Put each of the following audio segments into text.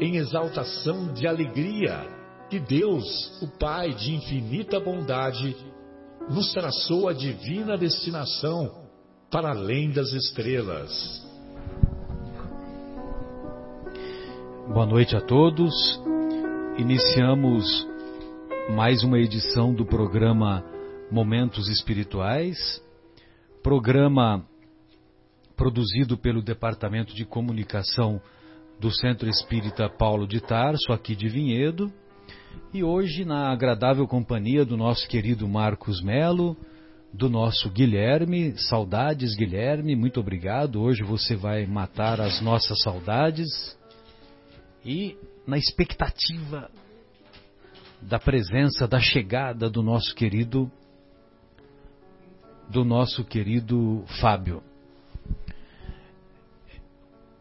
em exaltação de alegria que Deus, o Pai de infinita bondade, nos traçou a divina destinação para além das estrelas. Boa noite a todos. Iniciamos mais uma edição do programa Momentos Espirituais, programa produzido pelo Departamento de Comunicação do Centro Espírita Paulo de Tarso, aqui de Vinhedo, e hoje na agradável companhia do nosso querido Marcos Melo, do nosso Guilherme, saudades Guilherme, muito obrigado. Hoje você vai matar as nossas saudades e na expectativa da presença, da chegada do nosso querido do nosso querido Fábio.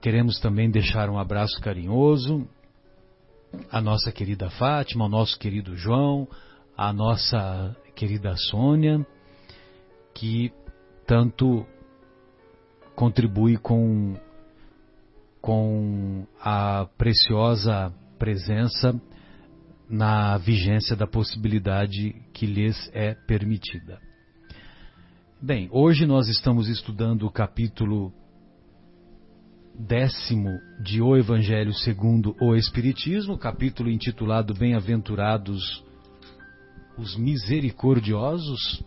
Queremos também deixar um abraço carinhoso à nossa querida Fátima, ao nosso querido João, à nossa querida Sônia, que tanto contribui com, com a preciosa presença na vigência da possibilidade que lhes é permitida. Bem, hoje nós estamos estudando o capítulo décimo de O Evangelho segundo o Espiritismo, capítulo intitulado Bem-aventurados os misericordiosos,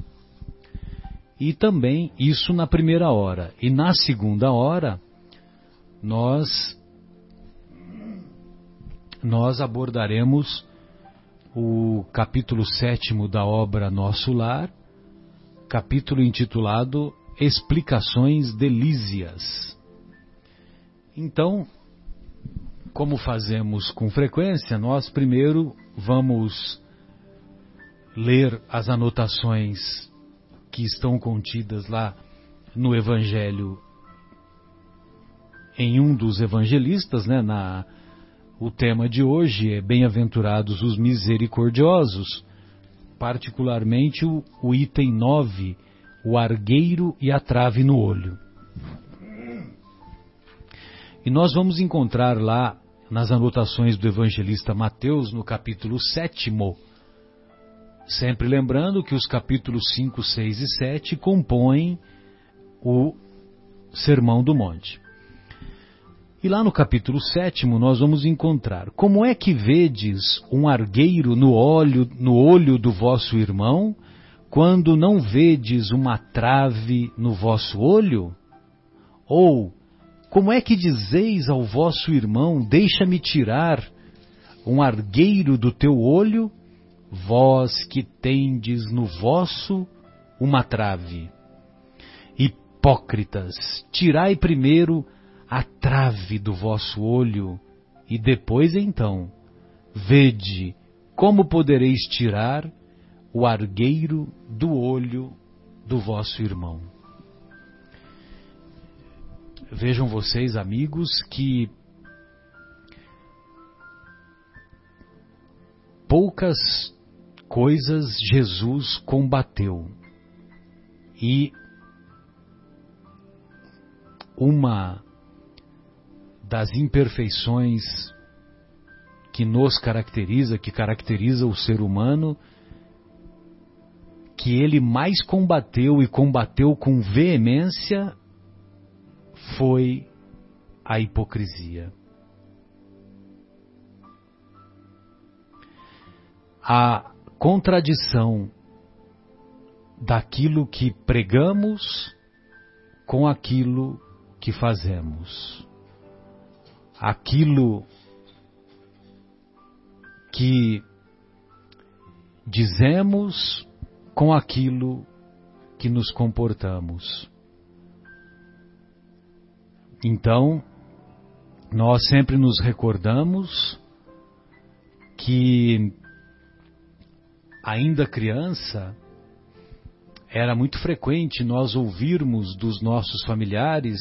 e também isso na primeira hora. E na segunda hora, nós nós abordaremos o capítulo sétimo da obra Nosso Lar, capítulo intitulado Explicações Delísias. Então, como fazemos com frequência, nós primeiro vamos ler as anotações que estão contidas lá no Evangelho em um dos evangelistas, né, na, o tema de hoje é Bem-aventurados os misericordiosos, particularmente o, o item 9, o argueiro e a trave no olho. E nós vamos encontrar lá nas anotações do evangelista Mateus, no capítulo 7, sempre lembrando que os capítulos 5, 6 e 7 compõem o Sermão do Monte. E lá no capítulo 7 nós vamos encontrar como é que vedes um argueiro no olho, no olho do vosso irmão, quando não vedes uma trave no vosso olho? Ou como é que dizeis ao vosso irmão: Deixa-me tirar um argueiro do teu olho, vós que tendes no vosso uma trave? Hipócritas, tirai primeiro a trave do vosso olho, e depois então, vede como podereis tirar o argueiro do olho do vosso irmão. Vejam vocês, amigos, que poucas coisas Jesus combateu. E uma das imperfeições que nos caracteriza, que caracteriza o ser humano, que ele mais combateu e combateu com veemência foi a hipocrisia. a contradição daquilo que pregamos com aquilo que fazemos. Aquilo que dizemos com aquilo que nos comportamos. Então, nós sempre nos recordamos que, ainda criança, era muito frequente nós ouvirmos dos nossos familiares: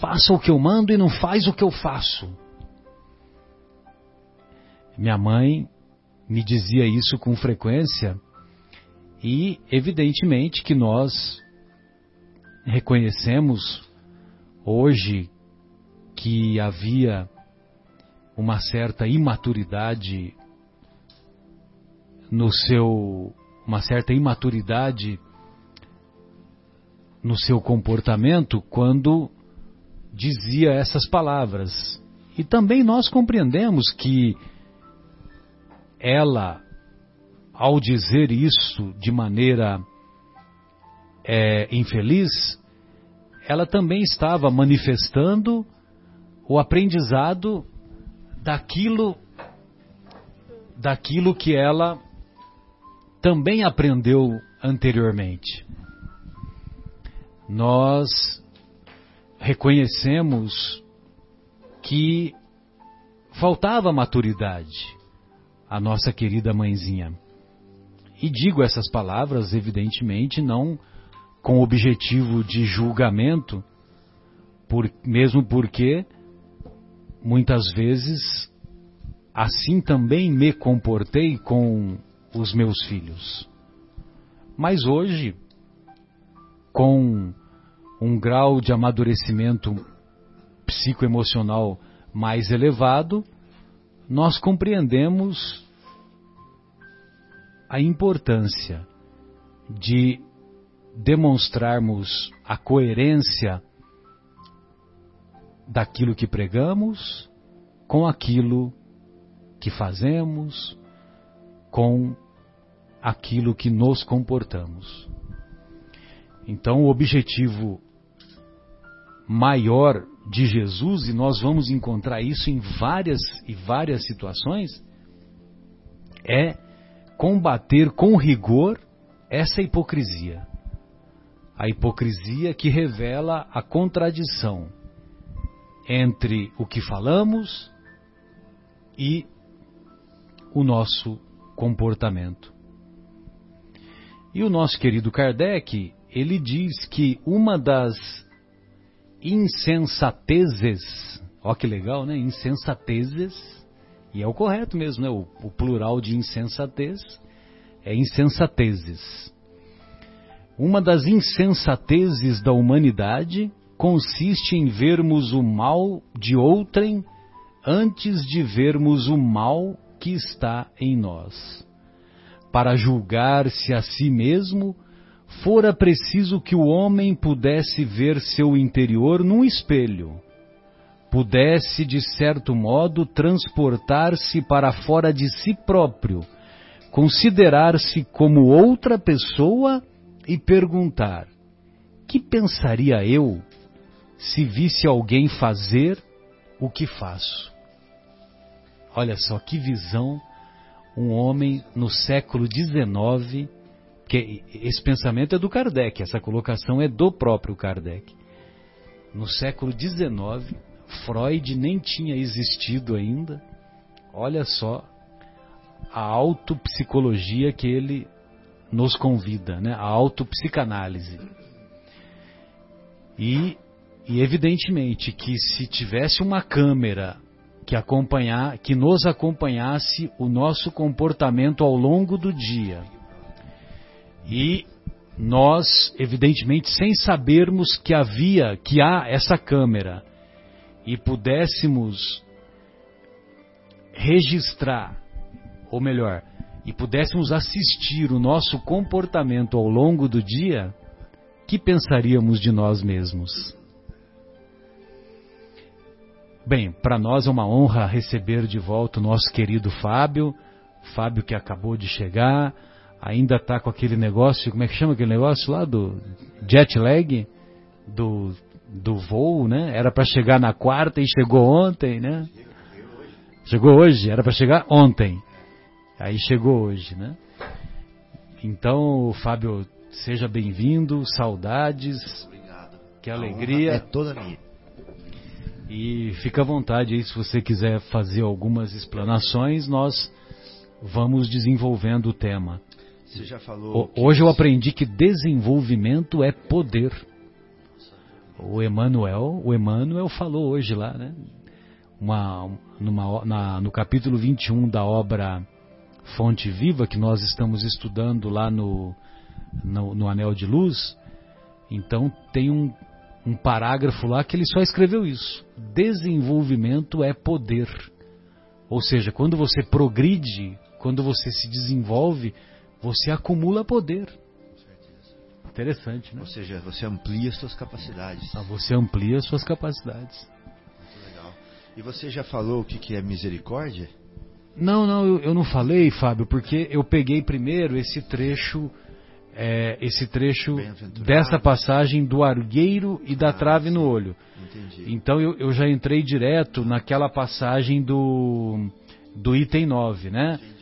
faça o que eu mando e não faz o que eu faço. Minha mãe me dizia isso com frequência e, evidentemente, que nós reconhecemos hoje que havia uma certa imaturidade no seu uma certa imaturidade no seu comportamento quando dizia essas palavras. E também nós compreendemos que ela, ao dizer isso de maneira é, infeliz, ela também estava manifestando o aprendizado daquilo daquilo que ela também aprendeu anteriormente. Nós reconhecemos que faltava maturidade à nossa querida mãezinha. E digo essas palavras, evidentemente, não com objetivo de julgamento, por, mesmo porque muitas vezes assim também me comportei com os meus filhos. Mas hoje, com um grau de amadurecimento psicoemocional mais elevado, nós compreendemos a importância de demonstrarmos a coerência daquilo que pregamos com aquilo que fazemos, com aquilo que nos comportamos. Então, o objetivo maior de Jesus, e nós vamos encontrar isso em várias e várias situações, é combater com rigor essa hipocrisia. A hipocrisia que revela a contradição entre o que falamos e o nosso comportamento. E o nosso querido Kardec, ele diz que uma das insensatezes, ó que legal, né? Insensatezes, e é o correto mesmo, né? O, o plural de insensatez é insensatezes. Uma das insensatezes da humanidade consiste em vermos o mal de outrem antes de vermos o mal que está em nós. Para julgar-se a si mesmo, fora preciso que o homem pudesse ver seu interior num espelho, pudesse, de certo modo, transportar-se para fora de si próprio, considerar-se como outra pessoa e perguntar: que pensaria eu se visse alguém fazer o que faço? Olha só que visão um homem no século XIX, que esse pensamento é do Kardec, essa colocação é do próprio Kardec. No século XIX, Freud nem tinha existido ainda. Olha só a autopsicologia que ele nos convida, né? a autopsicanálise. E, e evidentemente que se tivesse uma câmera que acompanhar, que nos acompanhasse o nosso comportamento ao longo do dia. E nós, evidentemente, sem sabermos que havia, que há essa câmera e pudéssemos registrar, ou melhor, e pudéssemos assistir o nosso comportamento ao longo do dia, que pensaríamos de nós mesmos? Bem, para nós é uma honra receber de volta o nosso querido Fábio. Fábio que acabou de chegar, ainda está com aquele negócio, como é que chama aquele negócio lá do jet lag do, do voo, né? Era para chegar na quarta e chegou ontem, né? Chegou hoje, era para chegar ontem. Aí chegou hoje, né? Então, Fábio, seja bem-vindo, saudades. Obrigado. Que alegria. É toda minha. E fica à vontade aí, se você quiser fazer algumas explanações, nós vamos desenvolvendo o tema. Você já falou. Hoje eu aprendi que desenvolvimento é poder. O Emmanuel, o Emmanuel falou hoje lá, né? Uma, numa, na, no capítulo 21 da obra Fonte Viva, que nós estamos estudando lá no, no, no Anel de Luz, então tem um, um parágrafo lá que ele só escreveu isso. Desenvolvimento é poder. Ou seja, quando você progride, quando você se desenvolve, você acumula poder. Interessante, né? Ou seja, você amplia suas capacidades. Ah, você amplia suas capacidades. Muito legal. E você já falou o que, que é misericórdia? Não, não, eu, eu não falei, Fábio, porque eu peguei primeiro esse trecho, é, esse trecho dessa passagem do argueiro e da ah, trave sim. no olho. Entendi. Então eu, eu já entrei direto naquela passagem do, do item 9, né? Entendi.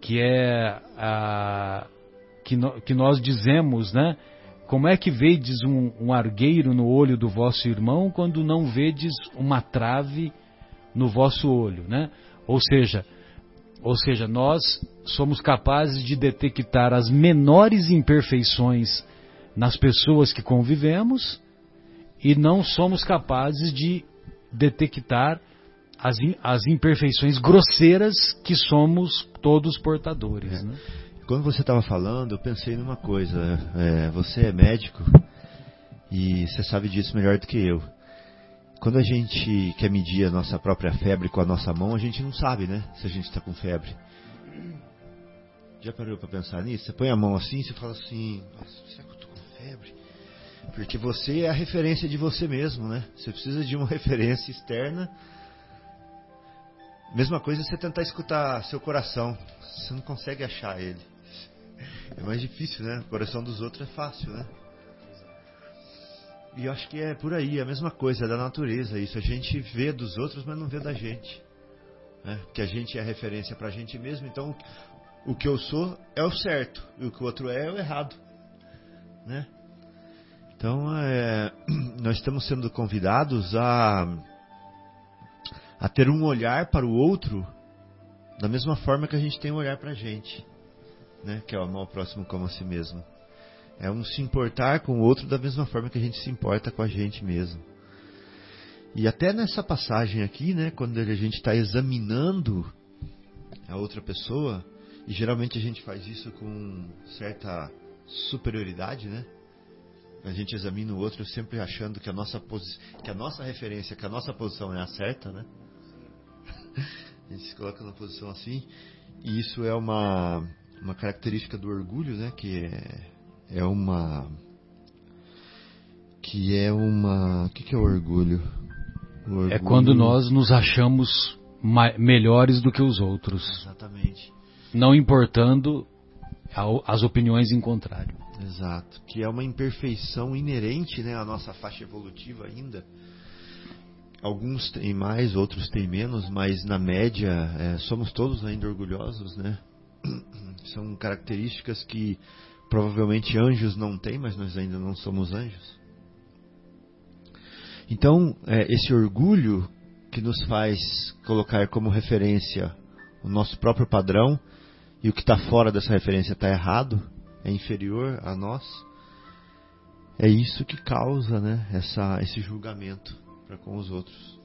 Que é a, que, no, que nós dizemos, né? Como é que vedes um, um argueiro no olho do vosso irmão quando não vedes uma trave no vosso olho, né? Ou seja, ou seja, nós somos capazes de detectar as menores imperfeições nas pessoas que convivemos e não somos capazes de detectar as, as imperfeições grosseiras que somos todos portadores. É. Né? Quando você estava falando, eu pensei numa coisa. É, você é médico e você sabe disso melhor do que eu. Quando a gente quer medir a nossa própria febre com a nossa mão, a gente não sabe, né? Se a gente está com febre. Já parou para pensar nisso? Você põe a mão assim e você fala assim: Nossa, será que eu estou com febre? Porque você é a referência de você mesmo, né? Você precisa de uma referência externa. Mesma coisa você tentar escutar seu coração. Você não consegue achar ele. É mais difícil, né? O coração dos outros é fácil, né? E eu acho que é por aí, a mesma coisa, é da natureza isso. A gente vê dos outros, mas não vê da gente. Né? Que a gente é referência para a gente mesmo, então o que eu sou é o certo, e o que o outro é é o errado. Né? Então, é, nós estamos sendo convidados a, a ter um olhar para o outro da mesma forma que a gente tem um olhar para a gente, né? que é o amar o próximo como a si mesmo. É um se importar com o outro da mesma forma que a gente se importa com a gente mesmo. E até nessa passagem aqui, né, quando a gente está examinando a outra pessoa, e geralmente a gente faz isso com certa superioridade, né? A gente examina o outro sempre achando que a nossa que a nossa referência, que a nossa posição é a certa, né? A gente se coloca numa posição assim, e isso é uma uma característica do orgulho, né, que é é uma que é uma o que, que é o orgulho? o orgulho? É quando nós nos achamos melhores do que os outros. Exatamente. Não importando as opiniões em contrário. Exato. Que é uma imperfeição inerente né, à nossa faixa evolutiva ainda. Alguns têm mais, outros têm menos, mas na média é, somos todos ainda orgulhosos, né? São características que Provavelmente anjos não têm, mas nós ainda não somos anjos. Então, é, esse orgulho que nos faz colocar como referência o nosso próprio padrão e o que está fora dessa referência está errado, é inferior a nós, é isso que causa né, essa, esse julgamento para com os outros.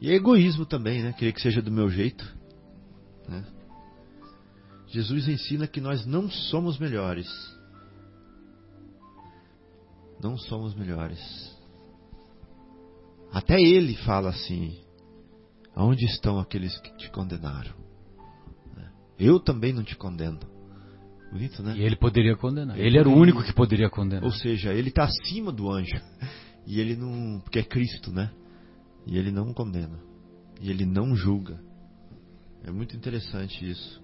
E egoísmo também, né? Querer que seja do meu jeito. Né? Jesus ensina que nós não somos melhores. Não somos melhores. Até ele fala assim: Aonde estão aqueles que te condenaram? Eu também não te condeno. Bonito, né? E ele poderia condenar. Ele, ele era o único que poderia condenar. Ou seja, ele está acima do anjo. E ele não. Porque é Cristo, né? E ele não condena. E ele não julga. É muito interessante isso.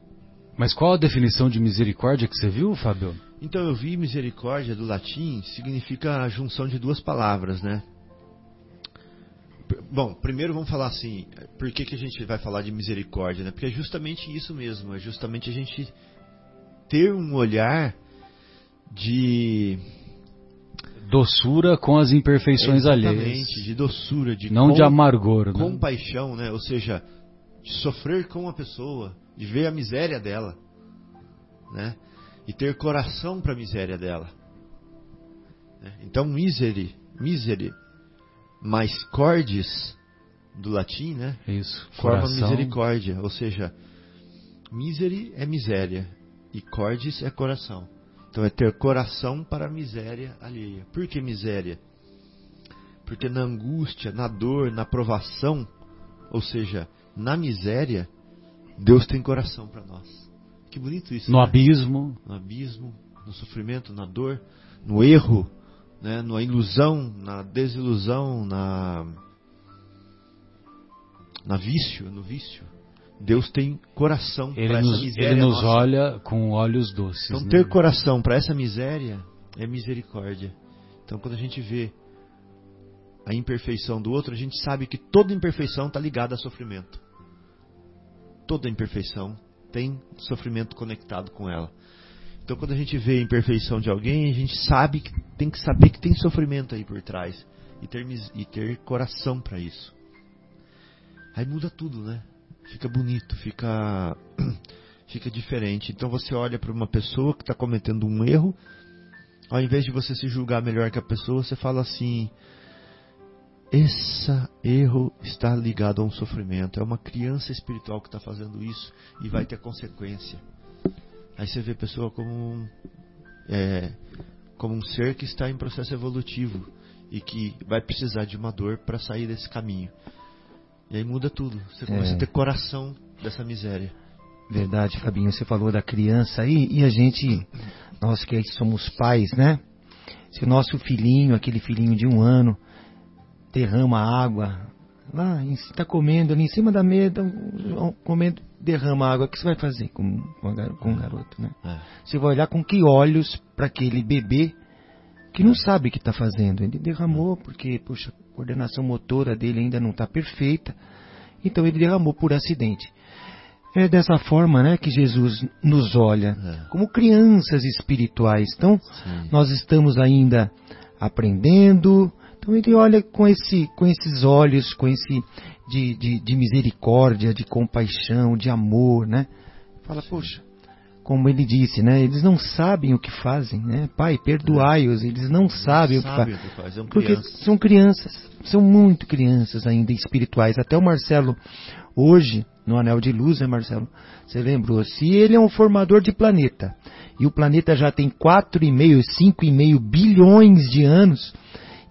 Mas qual a definição de misericórdia que você viu, Fábio? Então eu vi misericórdia do latim significa a junção de duas palavras, né? Bom, primeiro vamos falar assim, por que, que a gente vai falar de misericórdia, né? Porque é justamente isso mesmo, é justamente a gente ter um olhar de doçura com as imperfeições Exatamente, alheias. de doçura, de não com, de amargor, né? compaixão, né? Ou seja, de sofrer com a pessoa, de ver a miséria dela, né? E ter coração para a miséria dela. né? Então, misere, misere, mais cordis do latim, né? Isso. Forma Coração. misericórdia, ou seja, misere é miséria e cordis é coração. Então é ter coração para a miséria alheia. Por que miséria? Porque na angústia, na dor, na provação, ou seja, na miséria, Deus tem coração para nós. Que bonito isso. No né? abismo. no abismo, no sofrimento, na dor, no erro, né, na ilusão, na desilusão, na na vício, no vício. Deus tem coração para essa miséria ele nos nossa. olha com olhos doces. Então né? ter coração para essa miséria é misericórdia. Então quando a gente vê a imperfeição do outro, a gente sabe que toda imperfeição está ligada a sofrimento. Toda imperfeição tem sofrimento conectado com ela. Então quando a gente vê a imperfeição de alguém, a gente sabe que tem que saber que tem sofrimento aí por trás e ter, e ter coração para isso. Aí muda tudo, né? Fica bonito, fica fica diferente. Então você olha para uma pessoa que está cometendo um erro, ao invés de você se julgar melhor que a pessoa, você fala assim: esse erro está ligado a um sofrimento. É uma criança espiritual que está fazendo isso e vai ter consequência. Aí você vê a pessoa como um, é, como um ser que está em processo evolutivo e que vai precisar de uma dor para sair desse caminho. E aí muda tudo. Você começa É. a ter coração dessa miséria. Verdade, Fabinho, você falou da criança aí, e a gente, nós que somos pais, né? Se o nosso filhinho, aquele filhinho de um ano, derrama água, lá, está comendo ali em cima da mesa, um, comendo, derrama água, o que você vai fazer com, com, o garoto, né? É. Você vai olhar com que olhos para aquele bebê que não sabe o que está fazendo. Ele derramou porque, puxa, a coordenação motora dele ainda não está perfeita. Então ele derramou por acidente. É dessa forma né, que Jesus nos olha, É. como crianças espirituais. Então, Sim. nós estamos ainda aprendendo. Então ele olha com, esse, com esses olhos, com esse de, de, de misericórdia, de compaixão, de amor, né? Fala, poxa, como ele disse, né? Eles não sabem o que fazem, né? Pai, perdoai-os, eles não sabem o que Sabe fazem. que faz, são Porque crianças. são crianças, são muito crianças ainda espirituais. Até o Marcelo, hoje, no Anel de Luz, né, Marcelo? Você lembrou? Se ele é um formador de planeta, e o planeta já tem 4,5, 5,5 bilhões de anos,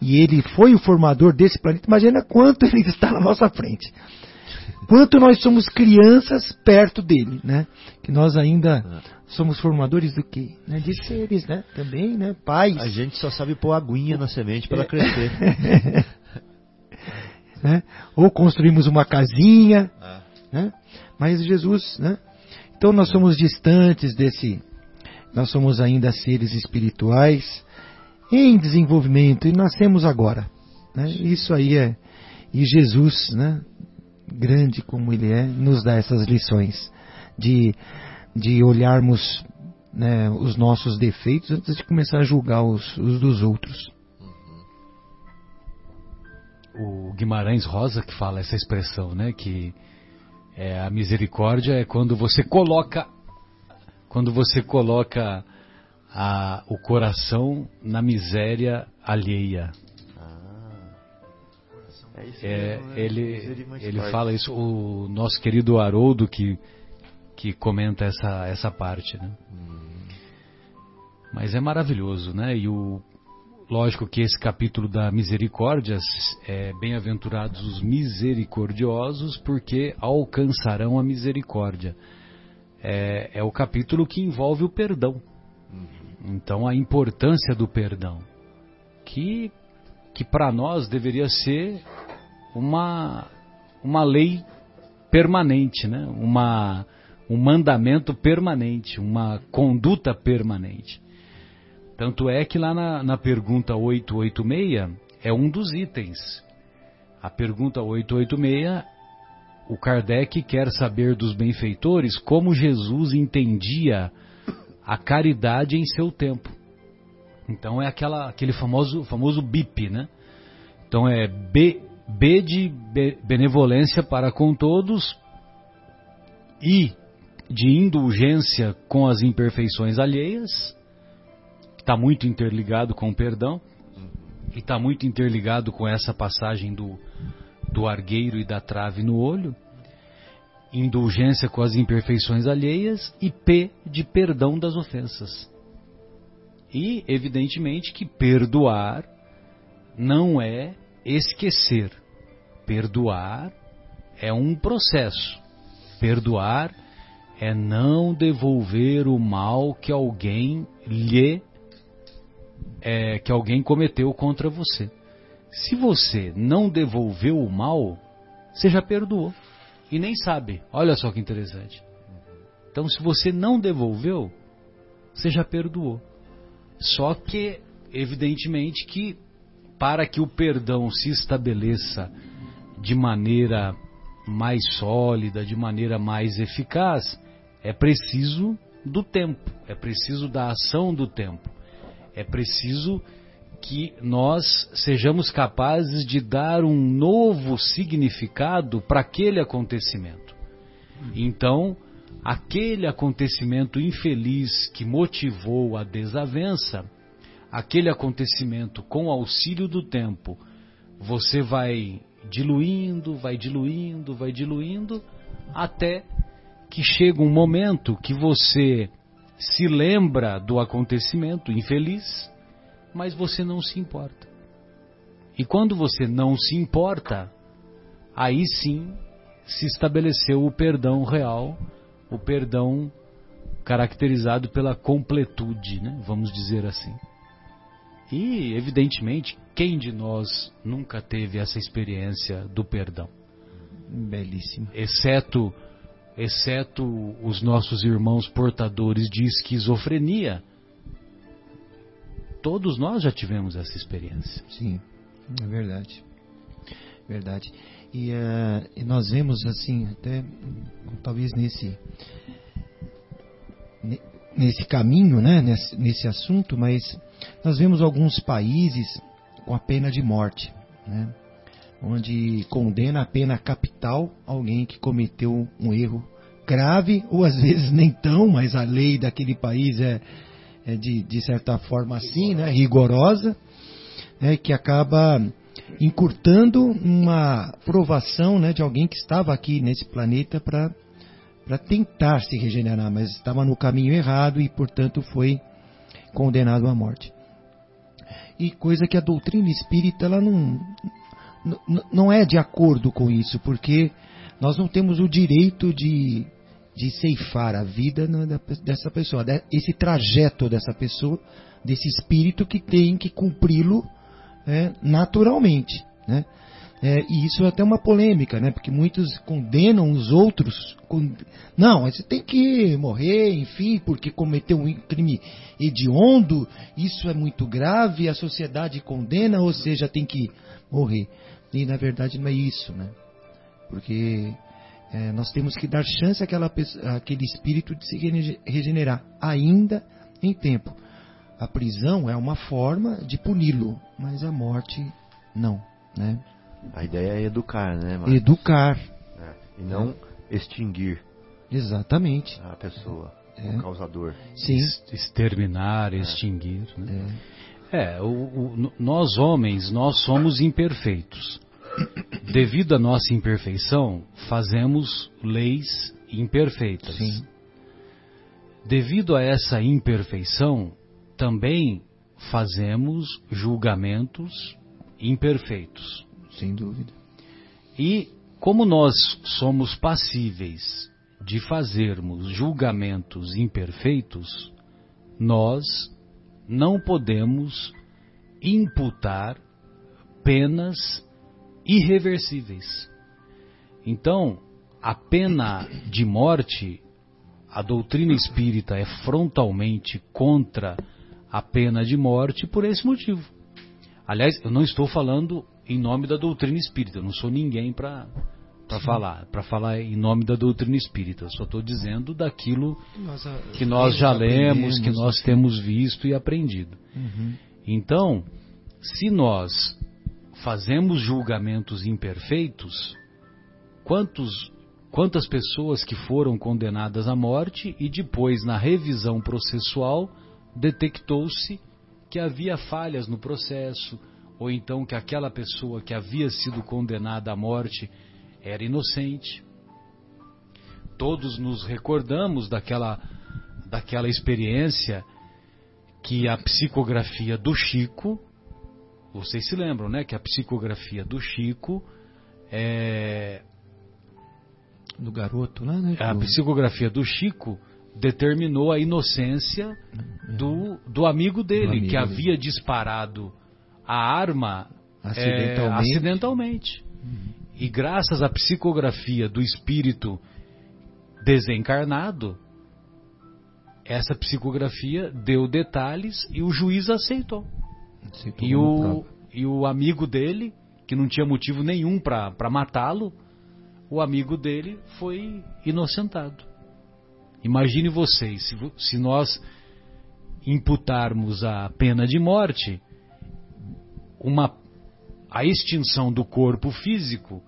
e ele foi o formador desse planeta, imagina quanto ele está na nossa frente. Quanto nós somos crianças perto dele, né? Que nós ainda somos formadores do quê? Né? De seres, né? Também, né? Pais. A gente só sabe pôr aguinha na semente para ela crescer. né? Ou construímos uma casinha, Ah, né? Mas Jesus, né? Então nós somos distantes desse, nós somos ainda seres espirituais em desenvolvimento e nascemos agora, né? Isso aí é e Jesus, né? Grande como ele é, nos dá essas lições de de olharmos né, os nossos defeitos antes de começar a julgar os, os dos outros. O Guimarães Rosa que fala essa expressão, né? Que é, a misericórdia é quando você coloca quando você coloca a- o coração na miséria alheia. é isso É, mesmo, né? ele ele fala isso o nosso querido Haroldo que que comenta essa essa parte, né? Mas é maravilhoso, né? E o lógico que esse capítulo da misericórdia é bem-aventurados os misericordiosos porque alcançarão a misericórdia. É, é o capítulo que envolve o perdão. Então a importância do perdão, que que para nós deveria ser uma uma lei permanente, né? Uma, um mandamento permanente, uma conduta permanente. Tanto é que lá na, na pergunta 886 é um dos itens. A pergunta 886, o Kardec quer saber dos benfeitores como Jesus entendia a caridade em seu tempo. Então é aquela, aquele famoso, famoso BIP, né? Então é B, B de benevolência para com todos e de indulgência com as imperfeições alheias, que está muito interligado com o perdão, e está muito interligado com essa passagem do, do argueiro e da trave no olho, indulgência com as imperfeições alheias e P de perdão das ofensas. E, evidentemente, que perdoar não é esquecer. Perdoar é um processo. Perdoar é não devolver o mal que alguém lhe é, que alguém cometeu contra você. Se você não devolveu o mal, você já perdoou e nem sabe. Olha só que interessante. Então, se você não devolveu, você já perdoou. Só que, evidentemente, que para que o perdão se estabeleça de maneira mais sólida, de maneira mais eficaz, é preciso do tempo, é preciso da ação do tempo. É preciso que nós sejamos capazes de dar um novo significado para aquele acontecimento. Então, aquele acontecimento infeliz que motivou a desavença, aquele acontecimento com auxílio do tempo, você vai diluindo, vai diluindo, vai diluindo, até que chega um momento que você se lembra do acontecimento infeliz, mas você não se importa. E quando você não se importa, aí sim se estabeleceu o perdão real, o perdão caracterizado pela completude, né? vamos dizer assim. E, evidentemente, quem de nós nunca teve essa experiência do perdão? Belíssimo. Exceto exceto os nossos irmãos portadores de esquizofrenia. Todos nós já tivemos essa experiência. Sim, é verdade. Verdade. E, uh, e nós vemos assim, até talvez nesse nesse caminho, né, nesse, nesse assunto, mas nós vemos alguns países com a pena de morte, né? onde condena a pena capital alguém que cometeu um erro grave, ou às vezes nem tão, mas a lei daquele país é, é de, de certa forma assim, né, rigorosa, né, que acaba encurtando uma provação né, de alguém que estava aqui nesse planeta para para tentar se regenerar, mas estava no caminho errado e, portanto, foi condenado à morte. E coisa que a doutrina espírita ela não, não é de acordo com isso, porque nós não temos o direito de, de ceifar a vida dessa pessoa, esse trajeto dessa pessoa, desse espírito que tem que cumpri-lo é, naturalmente. Né? É, e isso é até uma polêmica, né? Porque muitos condenam os outros. Com... Não, você tem que morrer, enfim, porque cometeu um crime hediondo, isso é muito grave, a sociedade condena, ou seja, tem que morrer. E na verdade não é isso, né? Porque é, nós temos que dar chance àquela pessoa, àquele espírito de se regenerar, ainda em tempo. A prisão é uma forma de puni-lo, mas a morte não, né? A ideia é educar, né? Mas... Educar. É, e não é. extinguir. Exatamente. A pessoa, é. o causador. Sim. Exterminar, extinguir. Né? É, o, o, nós homens, nós somos imperfeitos. Devido à nossa imperfeição, fazemos leis imperfeitas. Sim. Devido a essa imperfeição, também fazemos julgamentos imperfeitos. Sem dúvida. E como nós somos passíveis de fazermos julgamentos imperfeitos, nós não podemos imputar penas irreversíveis. Então, a pena de morte, a doutrina espírita é frontalmente contra a pena de morte por esse motivo. Aliás, eu não estou falando em nome da doutrina espírita, eu não sou ninguém para para falar, para falar em nome da doutrina espírita. Eu só estou dizendo daquilo nós, que nós já lemos, que nós temos visto e aprendido. Uhum. Então, se nós fazemos julgamentos imperfeitos, quantos, quantas pessoas que foram condenadas à morte e depois, na revisão processual, detectou-se que havia falhas no processo, ou então que aquela pessoa que havia sido condenada à morte era inocente. Todos nos recordamos daquela, daquela experiência que a psicografia do Chico, vocês se lembram, né? Que a psicografia do Chico é. Do garoto lá, né? A psicografia do Chico determinou a inocência do, do amigo dele, do amigo que havia disparado a arma acidentalmente. É, acidentalmente. Uhum. E graças à psicografia do espírito desencarnado, essa psicografia deu detalhes e o juiz aceitou. E, o, e o amigo dele, que não tinha motivo nenhum para matá-lo, o amigo dele foi inocentado. Imagine vocês, se, se nós imputarmos a pena de morte, uma, a extinção do corpo físico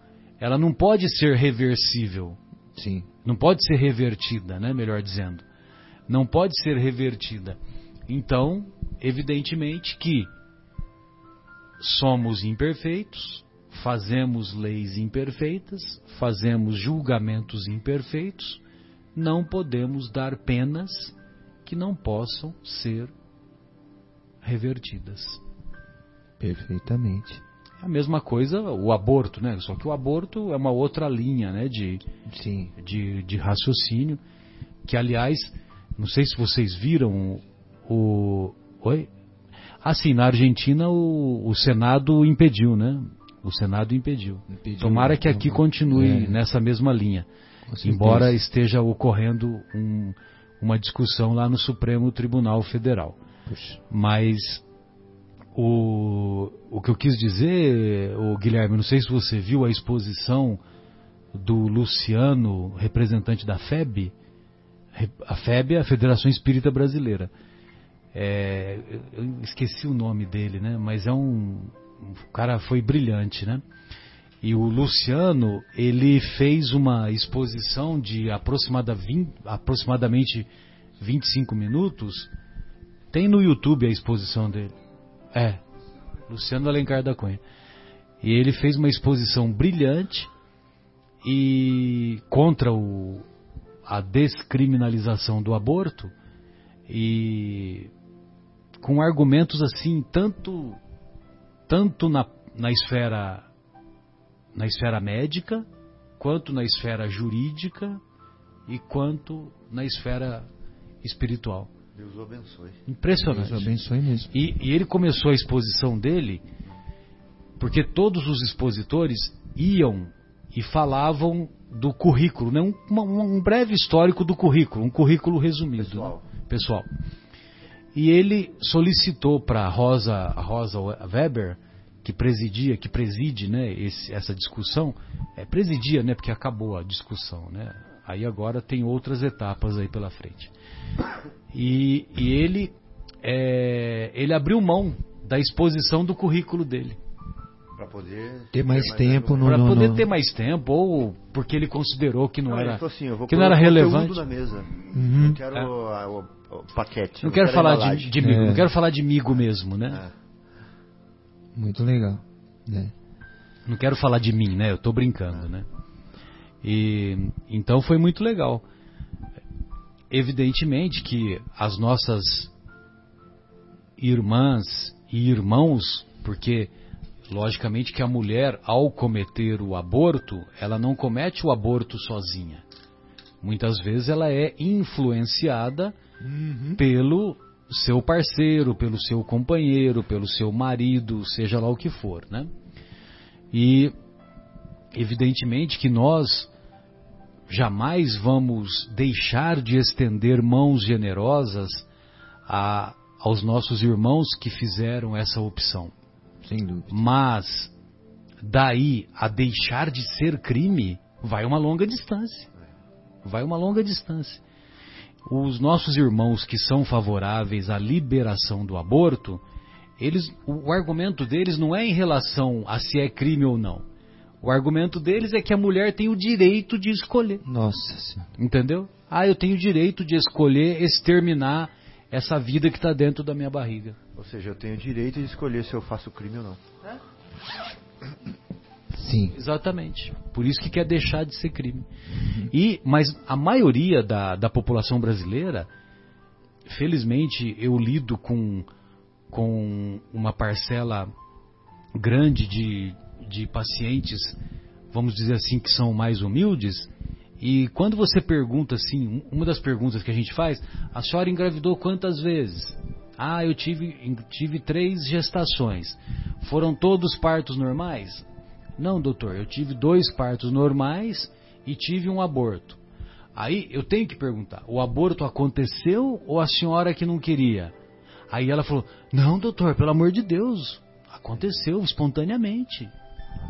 ela não pode ser reversível. Sim. Não pode ser revertida, né? Melhor dizendo. Não pode ser revertida. Então, evidentemente que somos imperfeitos, fazemos leis imperfeitas, fazemos julgamentos imperfeitos, não podemos dar penas que não possam ser revertidas. Perfeitamente. A mesma coisa o aborto, né? Só que o aborto é uma outra linha, né? De, Sim. de, de raciocínio. Que, aliás, não sei se vocês viram o. Oi? Assim, na Argentina o, o Senado impediu, né? O Senado impediu. impediu Tomara que aqui continue é. nessa mesma linha. Embora esteja ocorrendo um, uma discussão lá no Supremo Tribunal Federal. Puxa. Mas o, o que eu quis dizer, o Guilherme, não sei se você viu a exposição do Luciano, representante da FEB. A FEB é a Federação Espírita Brasileira. É, eu esqueci o nome dele, né? Mas é um, o cara foi brilhante, né? E o Luciano, ele fez uma exposição de aproximada 20, aproximadamente 25 minutos. Tem no YouTube a exposição dele. É, Luciano Alencar da Cunha. E ele fez uma exposição brilhante e contra o, a descriminalização do aborto e com argumentos assim tanto tanto na, na esfera na esfera médica quanto na esfera jurídica e quanto na esfera espiritual. Deus o abençoe. Impressionante. Deus o abençoe mesmo. E, e ele começou a exposição dele porque todos os expositores iam e falavam do currículo, né? um, um, breve histórico do currículo, um currículo resumido. Pessoal. Né? Pessoal. E ele solicitou para Rosa, Rosa Weber, que presidia, que preside né, esse, essa discussão, é, presidia, né, porque acabou a discussão, né? Aí agora tem outras etapas aí pela frente. E, e ele, é, ele abriu mão da exposição do currículo dele. Para poder ter mais, mais tempo no Para poder no... ter mais tempo, ou porque ele considerou que não, não era, assim, que não era relevante. Na mesa. Uhum. Eu quero é. o, o, paquete. Não, quero, quero falar de, de é. não quero falar de migo mesmo, né? É. Muito legal. Né? Não quero falar de mim, né? Eu estou brincando, né? E então foi muito legal. Evidentemente que as nossas irmãs e irmãos, porque logicamente que a mulher ao cometer o aborto, ela não comete o aborto sozinha. Muitas vezes ela é influenciada uhum. pelo seu parceiro, pelo seu companheiro, pelo seu marido, seja lá o que for, né? E evidentemente que nós jamais vamos deixar de estender mãos generosas a, aos nossos irmãos que fizeram essa opção. Sem dúvida. Mas daí a deixar de ser crime, vai uma longa distância. Vai uma longa distância. Os nossos irmãos que são favoráveis à liberação do aborto, eles, o argumento deles não é em relação a se é crime ou não. O argumento deles é que a mulher tem o direito de escolher. Nossa Senhora. Entendeu? Ah, eu tenho o direito de escolher exterminar essa vida que está dentro da minha barriga. Ou seja, eu tenho o direito de escolher se eu faço crime ou não. Sim. Exatamente. Por isso que quer deixar de ser crime. E, mas a maioria da, da população brasileira, felizmente, eu lido com, com uma parcela grande de, de pacientes, vamos dizer assim, que são mais humildes. E quando você pergunta assim, um- uma das perguntas que a gente faz, a senhora engravidou quantas vezes? Ah, eu tive, tive três gestações. Foram todos partos normais? Não, doutor, eu tive dois partos normais e tive um aborto. Aí eu tenho que perguntar: o aborto aconteceu ou a senhora que não queria? Aí ela falou: não, doutor, pelo amor de Deus, aconteceu espontaneamente.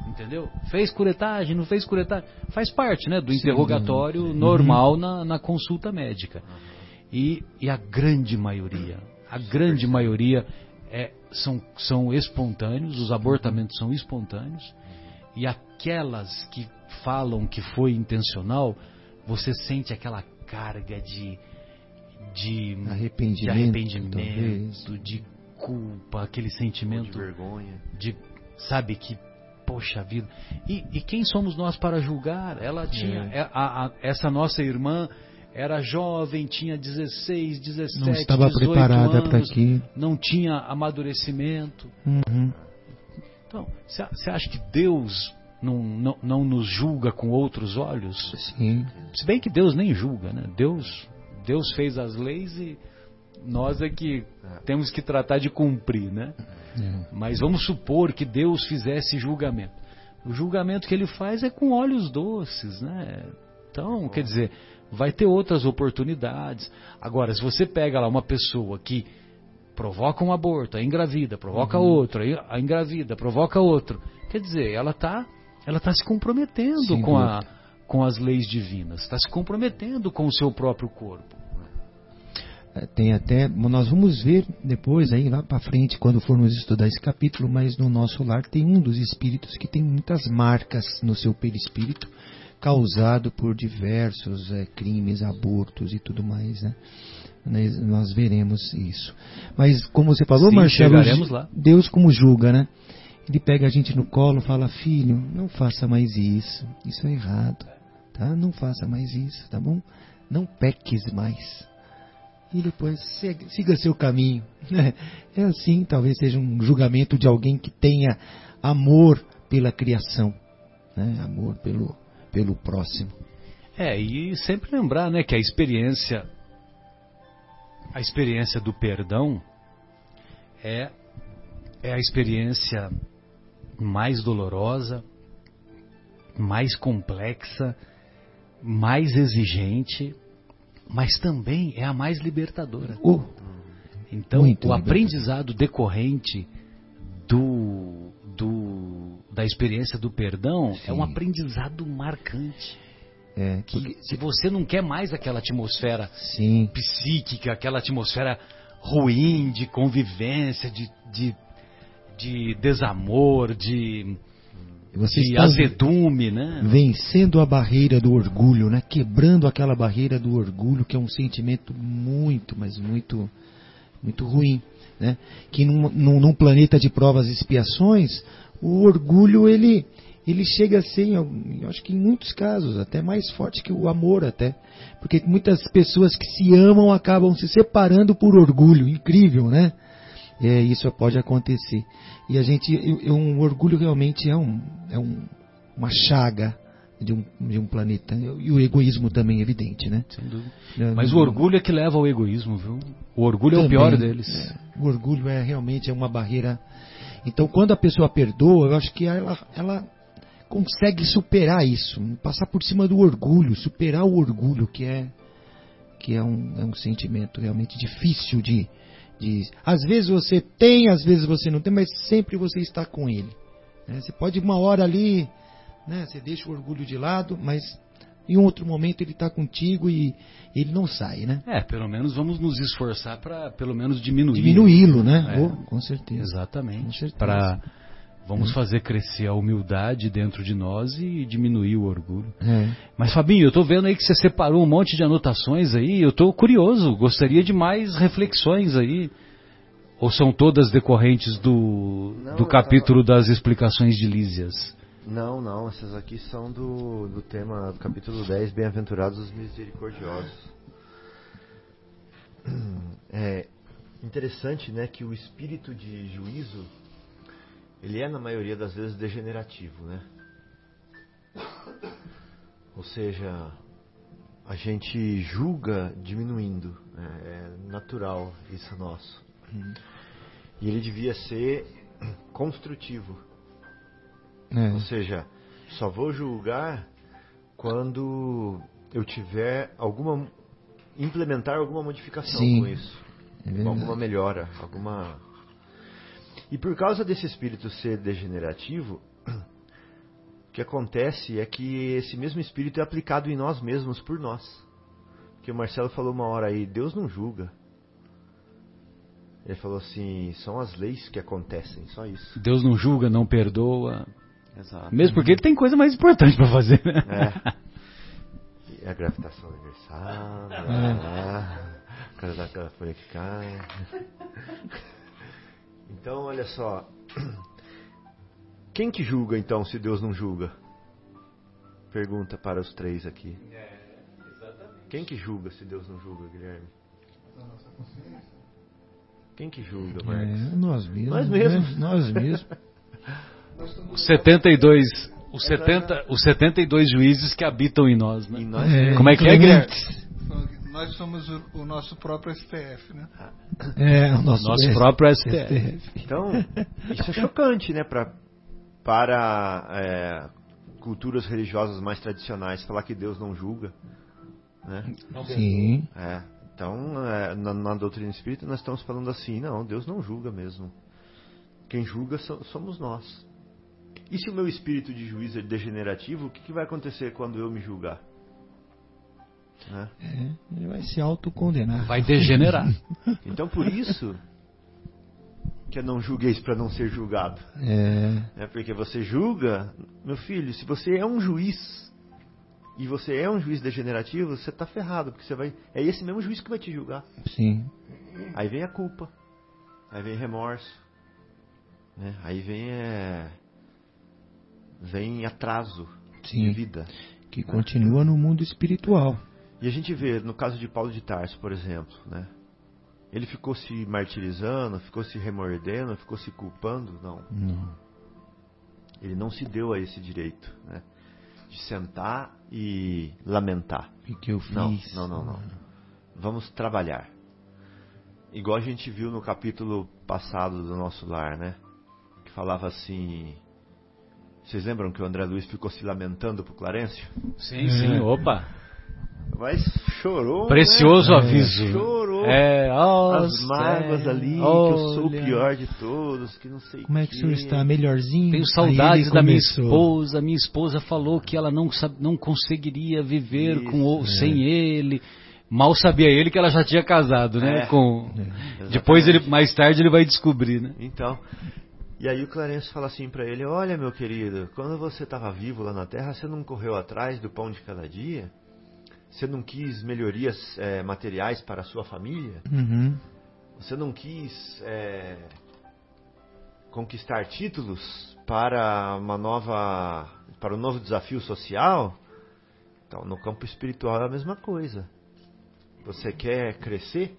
Entendeu? Fez curetagem, não fez curetagem. Faz parte né, do Sim, interrogatório uhum. normal na, na consulta médica. E, e a grande maioria, a grande maioria é, são, são espontâneos, os abortamentos são espontâneos. E aquelas que falam que foi intencional, você sente aquela carga de, de, de Arrependimento, arrependimento, talvez. de culpa, aquele Ou de sentimento vergonha. de sabe que poxa vida e, e quem somos nós para julgar ela tinha É. é, a- a- essa nossa irmã era jovem tinha 16 17 Não estava 18 preparada para aquilo. não tinha amadurecimento Uhum. Então você acha que Deus não, não, não nos julga com outros olhos Sim. se bem que Deus nem julga né Deus Deus fez as leis e nós é que temos que tratar de cumprir né É. mas vamos supor que Deus fizesse julgamento. O julgamento que ele faz é com olhos doces, né? Então, quer dizer, vai ter outras oportunidades. Agora, se você pega lá uma pessoa que provoca um aborto, aí engravida, provoca outro, aí aí engravida, provoca outro, quer dizer, ela está ela tá se comprometendo com, a, com as leis divinas, está se comprometendo com o seu próprio corpo. É, Tem até, nós vamos ver depois aí lá para frente quando formos estudar esse capítulo, mas no nosso lar tem um dos espíritos que tem muitas marcas no seu perispírito causado por diversos é, crimes, abortos e tudo mais, né? Nós, nós veremos isso. Mas como você falou, Sim, Marcelo. Deus como julga, né? Ele pega a gente no colo, fala: "Filho, não faça mais isso. Isso é errado, tá? Não faça mais isso, tá bom? Não peques mais." e depois siga, siga seu caminho. né? É assim, talvez seja um julgamento de alguém que tenha amor pela criação, né? amor pelo, pelo próximo. É, e sempre lembrar, né, que a experiência a experiência do perdão é é a experiência mais dolorosa, mais complexa, mais exigente, mas também é a mais libertadora. Oh, Então, Muito o aprendizado decorrente do, do da experiência do perdão é um Sim. aprendizado marcante. É, Que porque- se você não quer mais aquela atmosfera sim, psíquica, aquela atmosfera ruim de convivência, de, de, de desamor, de, você de azedume, né? vencendo a barreira do orgulho, né? Quebrando aquela barreira do orgulho, que é um sentimento muito, mas muito, muito ruim, né? Que num, num, num planeta de provas e expiações, o orgulho ele, ele chega a ser, eu eu acho que em muitos casos, até mais forte que o amor até, porque muitas pessoas que se amam acabam se separando por orgulho, incrível, né? É, isso pode acontecer. E a gente, eu- eu- um orgulho realmente é, um, é um, uma chaga de um, de um planeta. E o egoísmo também é evidente, né? Sem dúvida. É, Mas o orgulho é que leva ao egoísmo, viu? O orgulho é o também, pior deles. é, o orgulho é realmente é uma barreira. Então, quando a pessoa perdoa, eu acho que ela, ela consegue superar isso, passar por cima do orgulho, superar o orgulho, que é que é um, é um sentimento realmente difícil de, de. Às vezes você tem, às vezes você não tem, mas sempre você está com ele. né? Você pode uma hora ali, né? Você deixa o orgulho de lado, mas em outro momento ele está contigo e ele não sai, né? É, pelo menos vamos nos esforçar para pelo menos diminuir. Diminuí-lo, né? É. Oh, com certeza. Exatamente. Para vamos Hum. fazer crescer a humildade dentro de nós e diminuir o orgulho. É. Mas Fabinho, eu tô vendo aí que você separou um monte de anotações aí, eu tô curioso, gostaria de mais reflexões aí. Ou são todas decorrentes do, Não, do capítulo das explicações de Lísias? Não, não, essas aqui são do, do tema do capítulo 10, Bem-aventurados os misericordiosos. É interessante, né, que o espírito de juízo, ele é na maioria das vezes degenerativo, né? Ou seja, a gente julga diminuindo, né? é natural isso nosso. E ele devia ser construtivo. É. Ou seja, só vou julgar quando eu tiver alguma implementar alguma modificação Sim, com isso, é alguma melhora, alguma E por causa desse espírito ser degenerativo, o que acontece é que esse mesmo espírito é aplicado em nós mesmos por nós. Que o Marcelo falou uma hora aí, Deus não julga. Ele falou assim, são as leis que acontecem, só isso. Deus não julga, não perdoa. Exato. Mesmo porque ele tem coisa mais importante para fazer, né? É. E a gravitação universal, né? por causa daquela folha que cai. Então, olha só. Quem que julga então se Deus não julga? Pergunta para os três aqui. Quem que julga se Deus não julga, Guilherme? Quem que julga, Marcos? É, nós mesmos. Nós mesmos. né? Nós mesmos. Os 72, os 70, os 72 juízes que habitam em nós, né? Nós É, Como é que é, Clementes. Nós somos o, o nosso próprio STF, né? É, o nosso, Nosso próprio STF. Então, isso é chocante, né, pra, para é, culturas religiosas mais tradicionais, falar que Deus não julga. Né? Sim. É, então, é, na, na doutrina espírita, nós estamos falando assim: não, Deus não julga mesmo. Quem julga so- somos nós. E se o meu espírito de juízo é degenerativo, o que, que vai acontecer quando eu me julgar? Né? É, ele vai se autocondenar. Vai degenerar. Então, por isso que eu não julgueis para não ser julgado. É, É porque você julga, meu filho, se você é um juiz e você é um juiz degenerativo, você tá ferrado, porque você vai. É esse mesmo juiz que vai te julgar. sim. Aí vem a culpa, aí vem remorso, né? aí vem é, vem atraso Sim. de vida. Que continua no mundo espiritual. E a gente vê no caso de Paulo de Tarso, por exemplo, né? Ele ficou se martirizando, ficou se remordendo, ficou se culpando? Não. Não. Ele não se deu a esse direito, né? De sentar e lamentar. O que eu fiz? Não, não, não, não. Vamos trabalhar. Igual a gente viu no capítulo passado do nosso lar, né? Que falava assim. Vocês lembram que o André Luiz ficou se lamentando pro Clarencio? Sim, sim, opa. Mas chorou. Precioso né? aviso. Chorou. É, ó, As mágoas é, ali, que eu sou o pior de todos, que não sei Como é que o senhor está? Melhorzinho? Tenho saudades da minha esposa. Minha esposa falou que ela não, não conseguiria viver Isso, com o, é. sem ele. Mal sabia ele que ela já tinha casado, né? É. Com... Exatamente. Depois ele, mais tarde ele vai descobrir, né? Então, e aí o Clarence fala assim pra ele: Olha, meu querido, quando você estava vivo lá na Terra, você não correu atrás do pão de cada dia? Você não quis melhorias eh, materiais para a sua família? Uhum. Você não quis eh, conquistar títulos para uma nova, para um novo desafio social? Então, no campo espiritual é a mesma coisa. Você quer crescer?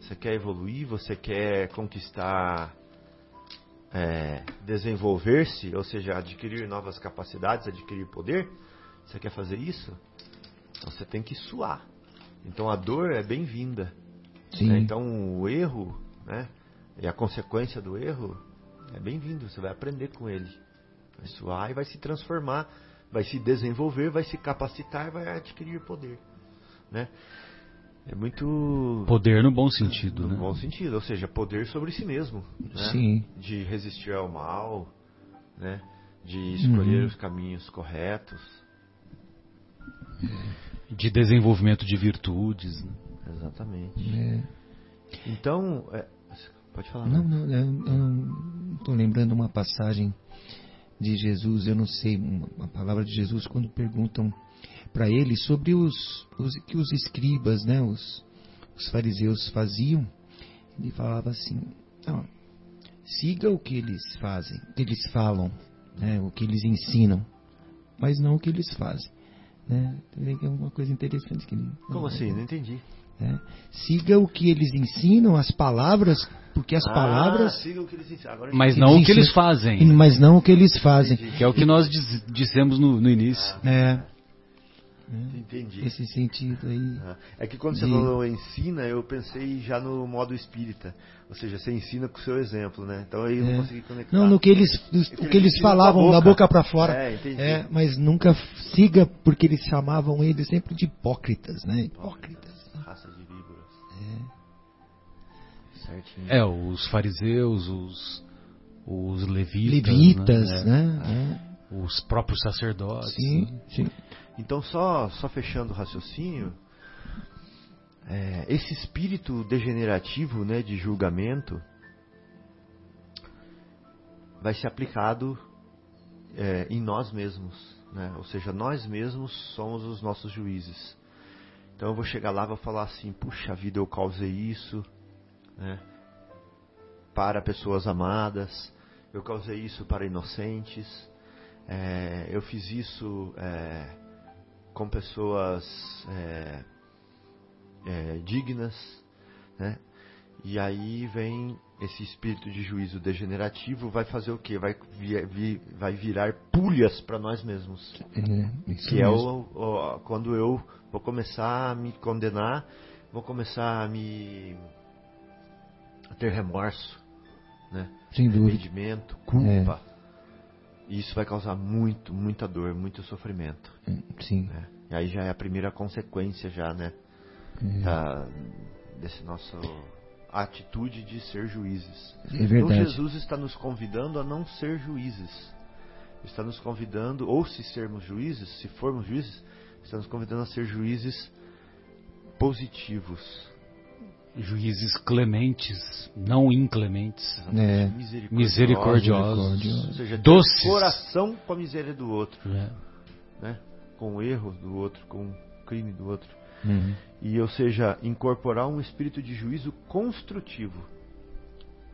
Você quer evoluir? Você quer conquistar, é, desenvolver-se, ou seja, adquirir novas capacidades, adquirir poder? Você quer fazer isso? Então, Você tem que suar. Então a dor é bem-vinda. Né? Então o erro, né? E a consequência do erro é bem-vindo. Você vai aprender com ele. Vai suar e vai se transformar, vai se desenvolver, vai se capacitar, vai adquirir poder. Né? É muito. Poder no bom sentido, no né? bom sentido, ou seja, poder sobre si mesmo. Né? Sim. De resistir ao mal, né? de escolher Uhum. os caminhos corretos. De desenvolvimento de virtudes. né? Exatamente. É. Então, é, pode falar. Não, né? não, eu estou lembrando uma passagem de Jesus, eu não sei, uma, palavra de Jesus, quando perguntam para ele sobre os, os que os escribas, né, os, os fariseus faziam, ele falava assim, "Ó, siga o que eles fazem, o que eles falam, né, o que eles ensinam, mas não o que eles fazem. Né? É uma coisa interessante que ele. Como assim? Não entendi. né? Siga o que eles ensinam, as palavras, porque as Ah, palavras siga o que eles ensinam. Agora eu Mas não o que eles fazem. mas não o que eles fazem. Que é o que nós diz- dissemos no, no início. É, Entendi. esse sentido aí. Ah, É que quando você De- falou ensina, eu pensei já no modo espírita. Ou seja, você ensina com o seu exemplo, né? Então aí eu É. não consegui conectar. Não, no que eles, o que eles ensinam falavam com a da boca. boca para fora. É, entendi. É, mas nunca siga porque eles chamavam eles sempre de hipócritas, né? Hipócritas. Raça de víboras. Certinho. É, os fariseus, os, os levitas. Levitas, né? né? É, Os próprios sacerdotes. É. Sim, né? sim. Então, só, só fechando o raciocínio, é, esse espírito degenerativo né, de julgamento vai ser aplicado é, em nós mesmos. Né? Ou seja, nós mesmos somos os nossos juízes. Então eu vou chegar lá e vou falar assim, puxa vida, eu causei isso né, para pessoas amadas, eu causei isso para inocentes, é, eu fiz isso é, com pessoas é, é, dignas, né? E aí vem esse espírito de juízo degenerativo, vai fazer o quê? Vai, vi- vi- vai virar pulhas para nós mesmos. É, Que é o, o- quando eu vou começar a me condenar, vou começar a me a ter remorso, né? Sem dúvida. arrependimento, culpa. E isso vai causar muito, muita dor, muito sofrimento. Sim. né? E aí já é a primeira consequência já, né? É. Da, desse nosso atitude de ser juízes. É Então verdade. Jesus está nos convidando a não ser juízes. Está nos convidando, ou se sermos juízes, se formos juízes, está nos convidando a ser juízes positivos. Juízes clementes, não inclementes. É. Misericordiosos. Misericordiosos. Misericórdia. Ou seja, Doces. coração com a miséria do outro, né? né? com o erro do outro, com o crime do outro. Uhum. E, ou seja, incorporar um espírito de juízo construtivo.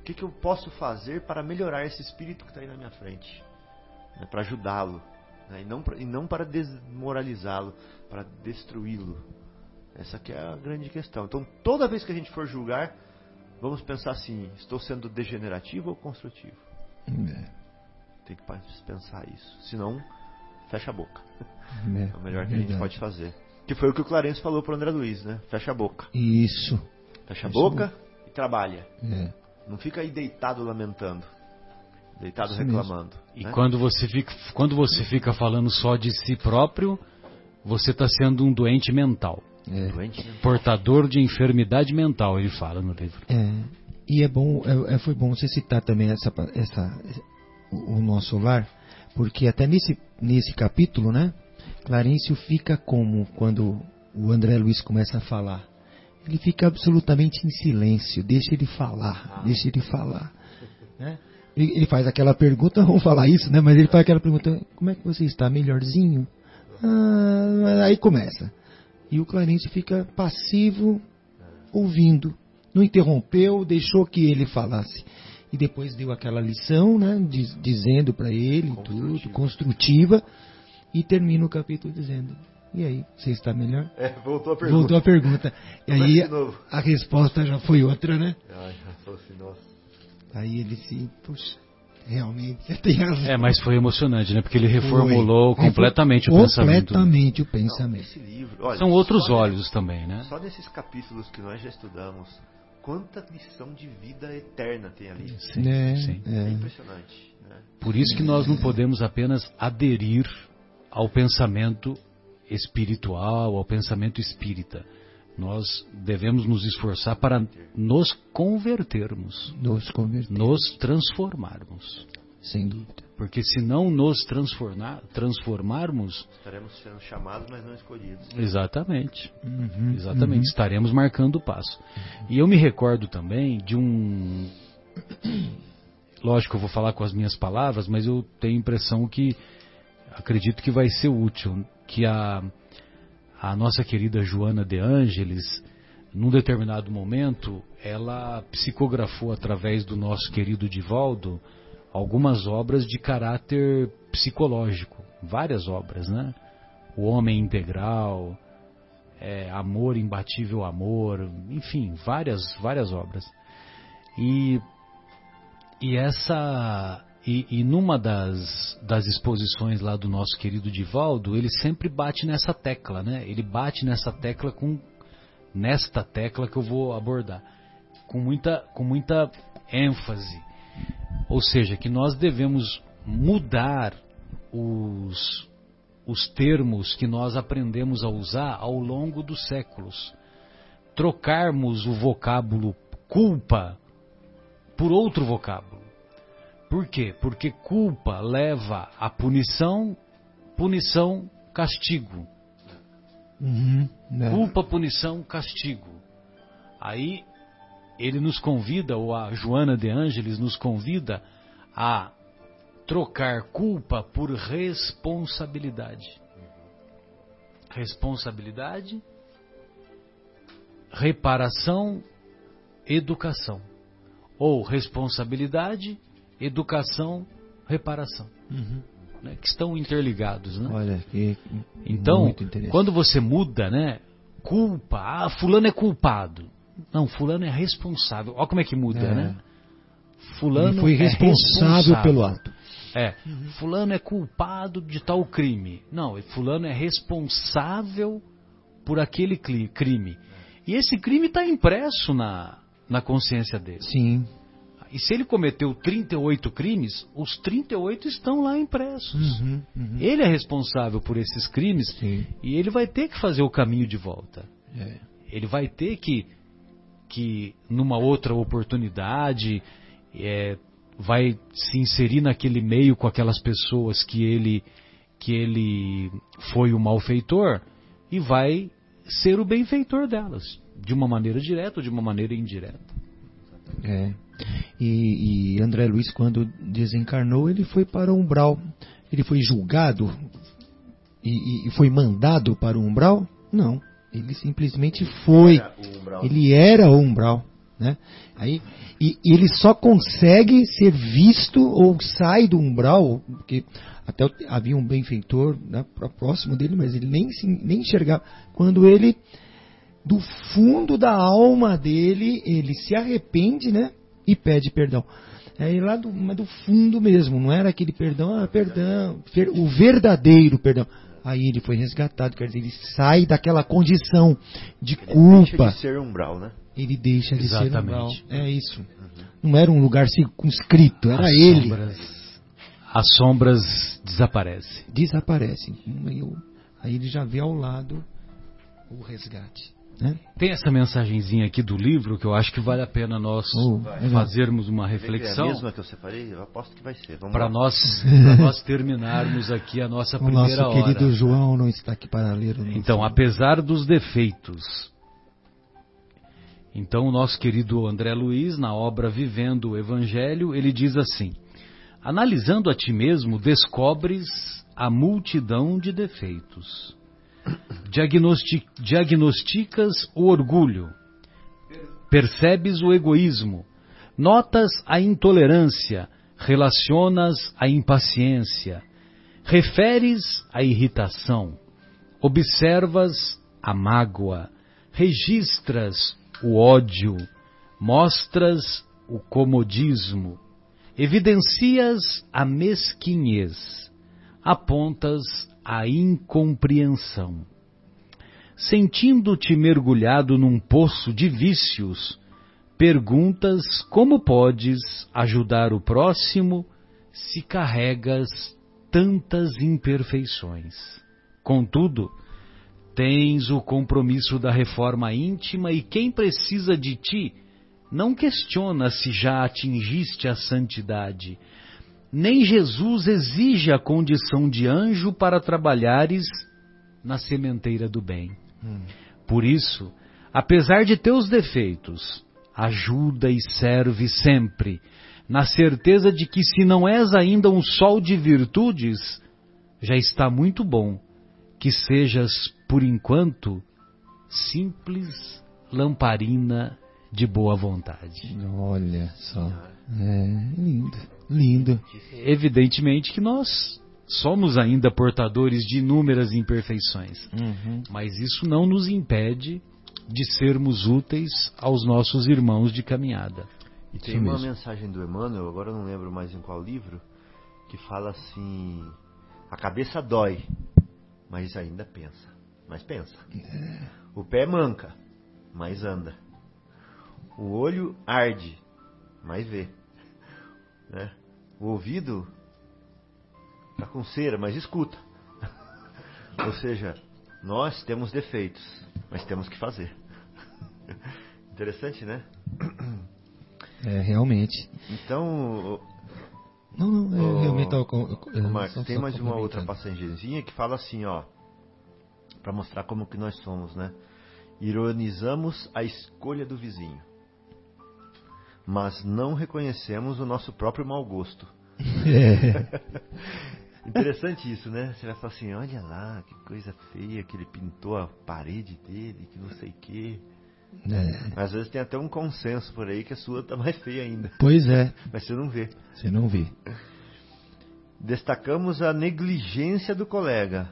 O que, que eu posso fazer para melhorar esse espírito que está aí na minha frente? Né, para ajudá-lo. né, e, não, pra- e não para desmoralizá-lo, para destruí-lo. Essa que é a grande questão. Então, toda vez que a gente for julgar, vamos pensar assim: estou sendo degenerativo ou construtivo? É. Tem que pensar isso. Senão, fecha a boca. É, É o melhor que a gente verdade. pode fazer. Que foi o que o Clarence falou para o André Luiz, né? Fecha a boca. Isso. Fecha a Fecha a boca e trabalha. É. Não fica aí deitado lamentando. Deitado Isso reclamando. E né? quando você fica, quando você fica falando só de si próprio, você está sendo um doente mental. É. Doente, né? Portador de enfermidade mental, ele fala no livro. É, e é bom, é, é- foi bom você citar também essa, essa, o, nosso lar, porque até nesse, nesse capítulo, né, Clarencio fica como quando o André Luiz começa a falar. Ele fica absolutamente em silêncio, deixa ele falar, deixa ele falar. né? Ele, ele faz aquela pergunta, vamos falar isso, né? Mas ele faz aquela pergunta, como é que você está? Melhorzinho? Ah, aí começa. E o Clarencio fica passivo, ouvindo. Não interrompeu, deixou que ele falasse. E depois deu aquela lição, né? diz- dizendo para ele tudo, Construtiva. construtiva. E termina o capítulo dizendo: E aí, você está melhor? É, voltou a pergunta. Voltou a pergunta. E aí novo. a resposta já foi outra, né? Ai, assim, nossa. Aí ele se, puxa, realmente, você tem razão. É, mas foi emocionante, né? Porque ele reformulou Foi. completamente o pensamento. Completamente o Não, pensamento. esse livro. Olha, São outros olhos também, né? Só nesses capítulos que nós já estudamos, quanta lição de vida eterna tem ali. Sim, É, sim. É é. impressionante. Né? Por isso que nós não podemos apenas aderir ao pensamento espiritual, ao pensamento espírita. Nós devemos nos esforçar para nos convertermos, Nos converter, nos transformarmos. sem dúvida. Porque se não nos transformar, transformarmos, Estaremos sendo chamados, mas não escolhidos. exatamente, Uhum, exatamente, estaremos marcando o passo. E eu me recordo também de um. Lógico, eu vou falar com as minhas palavras, mas eu tenho a impressão que acredito que vai ser útil, que a, a nossa querida Joana de Ângeles, num determinado momento, ela psicografou através do nosso querido Divaldo algumas obras de caráter psicológico, várias obras, né? O Homem Integral, é, Amor Imbatível Amor, enfim, várias, várias obras. E, e essa e, e numa das, das exposições lá do nosso querido Divaldo, ele sempre bate nessa tecla, né? Ele bate nessa tecla com nesta tecla que eu vou abordar com muita com muita ênfase. Ou seja, que nós devemos mudar os os termos que nós aprendemos a usar ao longo dos séculos. Trocarmos o vocábulo culpa por outro vocábulo. Por quê? Porque culpa leva a punição, punição, castigo. Uhum, né? Culpa, punição, castigo. Aí ele nos convida, ou a Joana de Ângeles nos convida a trocar culpa por responsabilidade. Responsabilidade, reparação, educação. Ou responsabilidade, educação, reparação. Uhum. né, que estão interligados, né? Olha, que Então, quando você muda, né? Culpa, ah, fulano é culpado. Não, fulano é responsável. Olha como é que muda, É. né? Fulano Ele foi é responsável responsável. pelo ato. É, fulano é culpado de tal crime. Não, fulano é responsável por aquele crime. E esse crime está impresso na, na consciência dele. Sim. E se ele cometeu 38 crimes, os 38 estão lá impressos. Uhum, uhum. Ele é responsável por esses crimes Sim. e ele vai ter que fazer o caminho de volta. É. Ele vai ter que, que numa outra oportunidade, é, vai se inserir naquele meio com aquelas pessoas que ele, que ele foi o malfeitor e vai ser o benfeitor delas, de uma maneira direta ou de uma maneira indireta. É. E, e André Luiz, quando desencarnou, ele foi para o umbral. Ele foi julgado e, e- e foi mandado para o umbral? Não. Ele simplesmente foi. Era. Ele era o umbral. Né? Aí, e, e ele só consegue ser visto ou sai do umbral, porque até havia um benfeitor né, pró- próximo dele, mas ele nem, se, nem enxergava. Quando ele, do fundo da alma dele, ele se arrepende né, e pede perdão. É lá do, mas do fundo mesmo, não era aquele perdão, ah, perdão, o verdadeiro perdão. Aí ele foi resgatado, quer dizer, ele sai daquela condição de Ele culpa Deixa de ser umbral, né? ele deixa de ser Exatamente. umbral. É isso. Não era um lugar circunscrito, era As ele. sombras- as sombras desaparecem. Desaparece. Aí, eu- aí ele já vê ao lado o resgate. Né? Tem essa mensagenzinha aqui do livro que eu acho que vale a pena nós Oh, fazermos uma É a reflexão mesma que eu separei? Eu aposto que vai ser. Vamos para lá. nós, nós terminarmos aqui a nossa O primeira nosso querido hora. João não está aqui para ler o Então, apesar dos defeitos, então o nosso querido André Luiz, na obra Vivendo o Evangelho, ele diz assim: Analisando a ti mesmo, descobres a multidão de defeitos. Diagnosti- diagnosticas o orgulho, percebes o egoísmo, notas a intolerância, relacionas a impaciência, referes a irritação, observas a mágoa, registras o ódio, mostras o comodismo, evidencias a mesquinhez, apontas a incompreensão. Sentindo-te mergulhado num poço de vícios, perguntas como podes ajudar o próximo se carregas tantas imperfeições. Contudo, tens o compromisso da reforma íntima e quem precisa de ti não questiona se já atingiste a santidade. Nem Jesus exige a condição de anjo para trabalhares na sementeira do bem. Hum. Por isso, apesar de teus defeitos, ajuda e serve sempre, na certeza de que se não és ainda um sol de virtudes, já está muito bom que sejas, por enquanto, simples lamparina de boa vontade. Olha só. É, lindo, lindo. Evidentemente que nós somos ainda portadores de inúmeras imperfeições, uhum. mas isso não nos impede de sermos úteis aos nossos irmãos de caminhada. E tem uma mensagem do Emmanuel, agora eu não lembro mais em qual livro, que fala assim: a cabeça dói, mas ainda pensa. Mas pensa. É. O pé manca, mas anda. O olho arde, mas vê. Né? O ouvido está com cera, mas escuta. Ou seja, nós temos defeitos, mas temos que fazer. Interessante, né? É, realmente. Então. Não, não, é, o, realmente. Eu, Marcos, tem mais uma outra passagemzinha que fala assim, ó. Para mostrar como que nós somos, né? Ironizamos a escolha do vizinho mas não reconhecemos o nosso próprio mau gosto. É. Interessante isso, né? Você vai falar assim, olha lá, que coisa feia que ele pintou a parede dele, que não sei o quê. É. Às vezes tem até um consenso por aí que a sua tá mais feia ainda. Pois é. Mas você não vê. Você não vê. Destacamos a negligência do colega,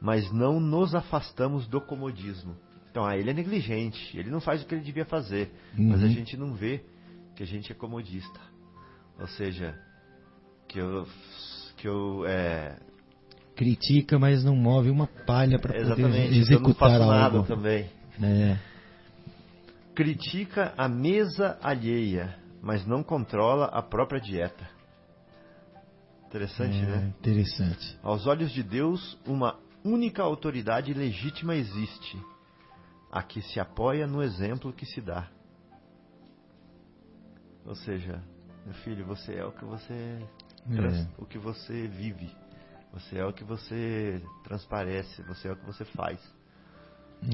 mas não nos afastamos do comodismo. Então, ah, ele é negligente, ele não faz o que ele devia fazer, uhum. mas a uhum. gente não vê que a gente é comodista. Ou seja, que eu. Que eu é... Critica, mas não move uma palha para poder executar eu não faço algo. também. É. Critica a mesa alheia, mas não controla a própria dieta. Interessante, é, né? Interessante. Aos olhos de Deus, uma única autoridade legítima existe, a que se apoia no exemplo que se dá. Ou seja, meu filho, você é o que você é. o que você vive. Você é o que você transparece, você é o que você faz.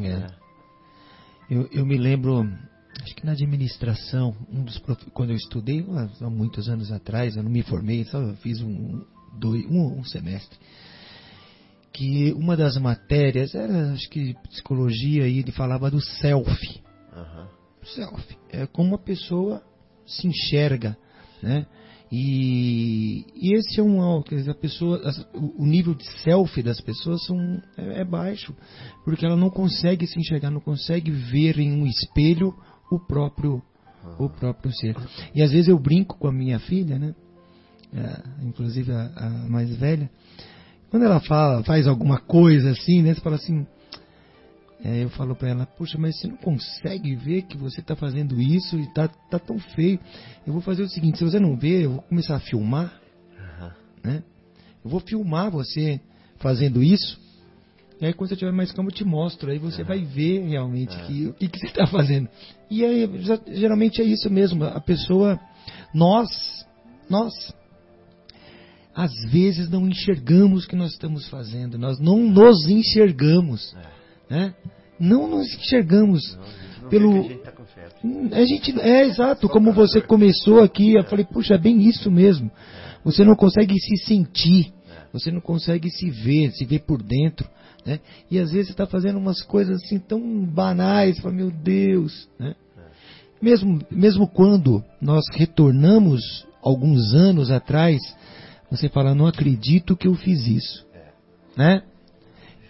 É. é. Eu, eu me lembro, acho que na administração, um dos prof... quando eu estudei há muitos anos atrás, eu não me formei, só fiz um, dois, um, um semestre que uma das matérias era, acho que psicologia e ele falava do self. Uhum. Self. É como a pessoa se enxerga, né? E, e esse é um quer dizer, a pessoa, o nível de self das pessoas são, é, é, baixo, porque ela não consegue se enxergar, não consegue ver em um espelho o próprio o próprio ser. E às vezes eu brinco com a minha filha, né? É, inclusive a, a, mais velha, quando ela fala, faz alguma coisa assim, né? Você fala assim, Aí eu falo para ela, puxa, mas você não consegue ver que você está fazendo isso e tá, tá tão feio. Eu vou fazer o seguinte, se você não vê, eu vou começar a filmar, uhum. né? Eu vou filmar você fazendo isso. E aí quando você tiver mais calmo eu te mostro. Aí você uhum. vai ver realmente uhum. que, o que, que você está fazendo. E aí geralmente é isso mesmo. A pessoa, nós, nós, às vezes não enxergamos o que nós estamos fazendo. Nós não nos enxergamos. É. Né? Não nos enxergamos não, pelo. A gente, tá a gente é exato, como você começou aqui, eu falei, puxa, é bem isso mesmo. Você não consegue se sentir, você não consegue se ver, se ver por dentro. Né? E às vezes você está fazendo umas coisas assim tão banais, fala, meu Deus. Né? Mesmo, mesmo quando nós retornamos alguns anos atrás, você fala, não acredito que eu fiz isso. Né?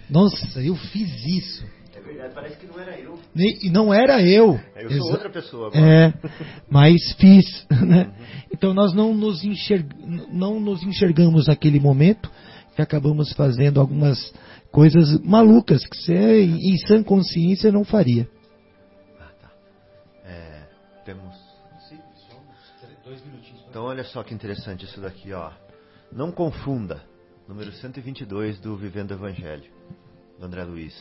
Nossa, eu fiz isso. É verdade, parece que não era eu. E não era eu. É, eu sou Exa outra pessoa agora. É, mas fiz. Né? Uhum. Então nós não nos, enxerg... não nos enxergamos naquele momento e acabamos fazendo algumas coisas malucas que você, em sã consciência, não faria. Ah, tá. É, Temos. Então olha só que interessante isso daqui, ó. Não confunda. Número 122 do Vivendo o Evangelho, do André Luiz.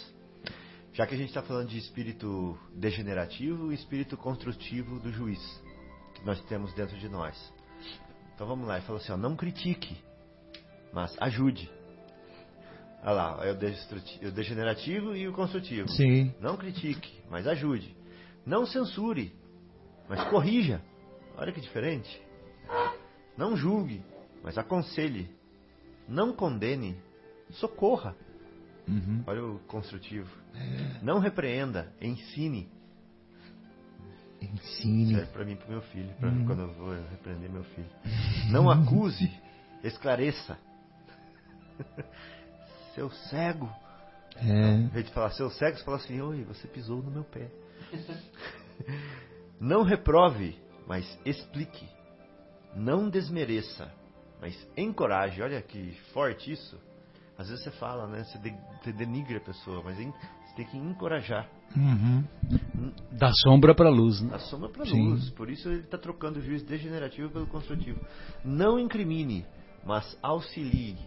Já que a gente está falando de espírito degenerativo e espírito construtivo do juiz, que nós temos dentro de nós. Então vamos lá, ele falou assim: ó, não critique, mas ajude. Olha lá, é o, degenerativo e o construtivo. Sim. Não critique, mas ajude. Não censure, mas corrija. Olha que diferente. Não julgue, mas aconselhe. Não condene, socorra. Uhum. Olha o construtivo. É. Não repreenda, ensine. Ensine. Serve para mim e para meu filho, pra uhum. quando eu vou repreender meu filho. Não acuse, esclareça. seu cego. É. Em vez de falar seu cego, você fala assim: Oi, você pisou no meu pé. Não reprove, mas explique. Não desmereça, mas encoraje. Olha que forte isso. Às vezes você fala, né? Você, de, você denigra a pessoa, mas em, você tem que encorajar. Uhum. Da sombra para a luz, né? Da sombra para a luz. Por isso ele está trocando o juiz degenerativo pelo construtivo. Não incrimine, mas auxilie.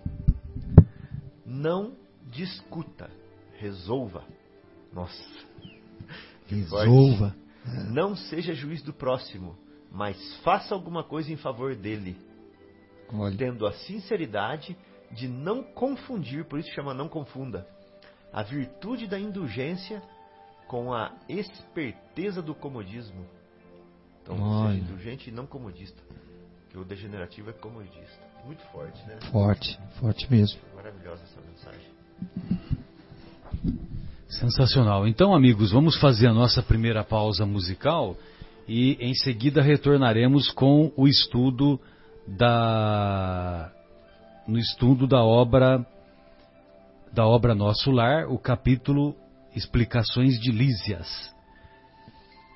Não discuta, resolva. Nossa. Resolva. Não seja juiz do próximo, mas faça alguma coisa em favor dele. Olha. Tendo a sinceridade de não confundir, por isso chama não confunda, a virtude da indulgência com a esperteza do comodismo. Então, Olha. seja indulgente e não comodista. Que o degenerativo é comodista. Muito forte, né? Forte, forte mesmo. Maravilhosa essa mensagem. Sensacional. Então, amigos, vamos fazer a nossa primeira pausa musical e em seguida retornaremos com o estudo da no estudo da obra da obra Nosso Lar, o capítulo Explicações de Lísias.